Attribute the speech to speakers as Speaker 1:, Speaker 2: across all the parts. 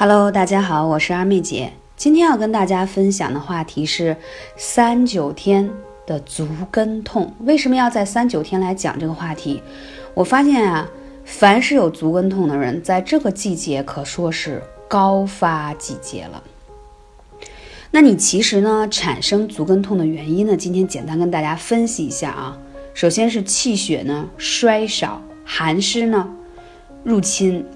Speaker 1: Hello，大家好，我是二妹姐。今天要跟大家分享的话题是三九天的足跟痛。为什么要在三九天来讲这个话题？我发现啊，凡是有足跟痛的人，在这个季节可说是高发季节了。那你其实呢，产生足跟痛的原因呢？今天简单跟大家分析一下啊。首先是气血呢衰少，寒湿呢入侵，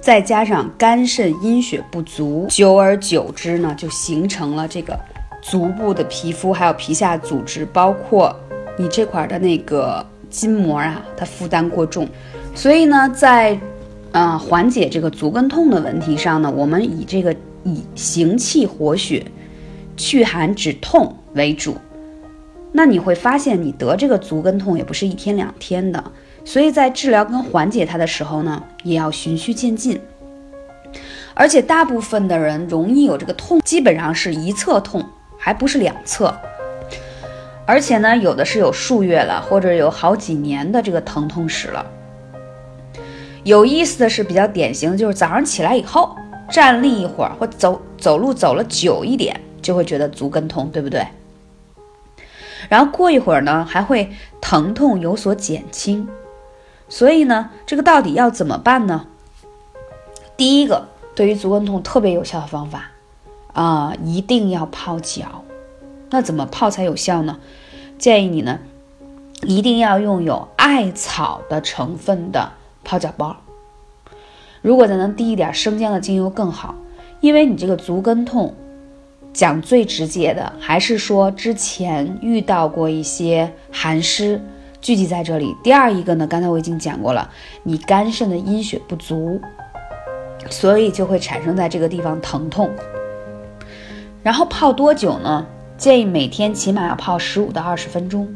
Speaker 1: 再加上肝肾阴血不足，久而久之呢，就形成了这个足部的皮肤还有皮下组织，包括你这块的那个筋膜啊，它负担过重。所以呢，在呃缓解这个足跟痛的问题上呢，我们以这个以行气活血、祛寒止痛为主。那你会发现，你得这个足跟痛也不是一天两天的，所以在治疗跟缓解它的时候呢，也要循序渐进。而且大部分的人容易有这个痛，基本上是一侧痛，还不是两侧。而且呢，有的是有数月了，或者有好几年的这个疼痛史了。有意思的是，比较典型的就是早上起来以后站立一会儿，或走走路走了久一点，就会觉得足跟痛，对不对？然后过一会儿呢，还会疼痛有所减轻，所以呢，这个到底要怎么办呢？第一个，对于足跟痛特别有效的方法啊，一定要泡脚。那怎么泡才有效呢？建议你呢，一定要用有艾草的成分的泡脚包。如果再能滴一点生姜的精油更好，因为你这个足跟痛。讲最直接的，还是说之前遇到过一些寒湿聚集在这里。第二一个呢，刚才我已经讲过了，你肝肾的阴血不足，所以就会产生在这个地方疼痛。然后泡多久呢？建议每天起码要泡十五到二十分钟。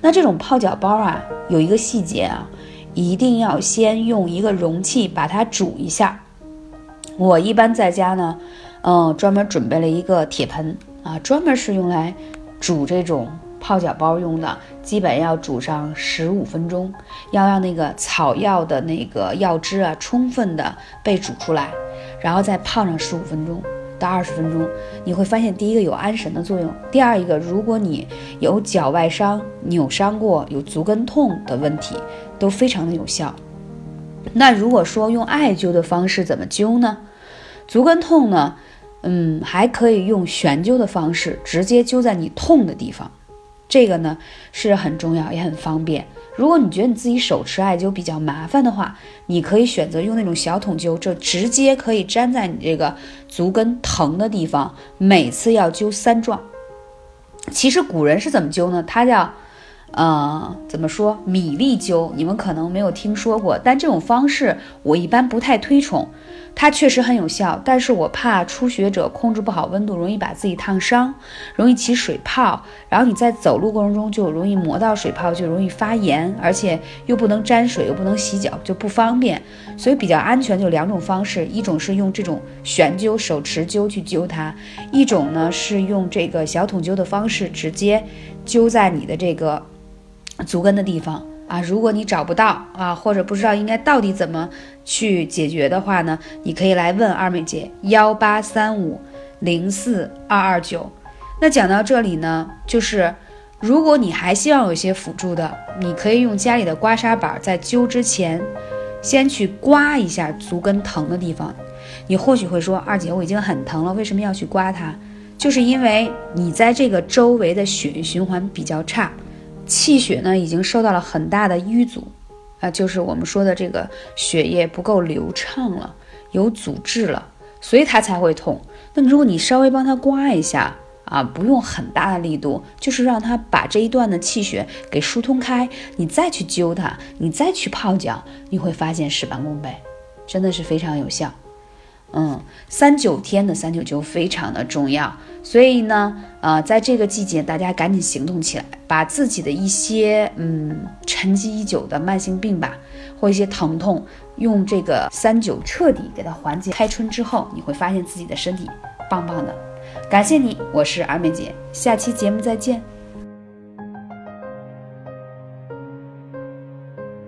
Speaker 1: 那这种泡脚包啊，有一个细节啊，一定要先用一个容器把它煮一下。我一般在家呢。嗯，专门准备了一个铁盆啊，专门是用来煮这种泡脚包用的。基本要煮上十五分钟，要让那个草药的那个药汁啊充分的被煮出来，然后再泡上十五分钟到二十分钟。你会发现，第一个有安神的作用，第二一个，如果你有脚外伤、扭伤过、有足跟痛的问题，都非常的有效。那如果说用艾灸的方式怎么灸呢？足跟痛呢？嗯，还可以用悬灸的方式，直接灸在你痛的地方，这个呢是很重要也很方便。如果你觉得你自己手持艾灸比较麻烦的话，你可以选择用那种小桶灸，这直接可以粘在你这个足跟疼的地方，每次要灸三壮。其实古人是怎么灸呢？它叫，呃，怎么说米粒灸？你们可能没有听说过，但这种方式我一般不太推崇。它确实很有效，但是我怕初学者控制不好温度，容易把自己烫伤，容易起水泡，然后你在走路过程中就容易磨到水泡，就容易发炎，而且又不能沾水，又不能洗脚，就不方便。所以比较安全就两种方式，一种是用这种悬灸手持灸去灸它，一种呢是用这个小筒灸的方式，直接灸在你的这个足跟的地方。啊，如果你找不到啊，或者不知道应该到底怎么去解决的话呢，你可以来问二妹姐幺八三五零四二二九。那讲到这里呢，就是如果你还希望有些辅助的，你可以用家里的刮痧板，在灸之前先去刮一下足跟疼的地方。你或许会说，二姐我已经很疼了，为什么要去刮它？就是因为你在这个周围的血液循环比较差。气血呢已经受到了很大的淤阻，啊，就是我们说的这个血液不够流畅了，有阻滞了，所以它才会痛。那如果你稍微帮它刮一下啊，不用很大的力度，就是让它把这一段的气血给疏通开，你再去灸它，你再去泡脚，你会发现事半功倍，真的是非常有效。嗯，三九天的三九灸非常的重要，所以呢，呃，在这个季节，大家赶紧行动起来，把自己的一些嗯沉积已久的慢性病吧，或一些疼痛，用这个三九彻底给它缓解。开春之后，你会发现自己的身体棒棒的。感谢你，我是二妹姐，下期节目再见。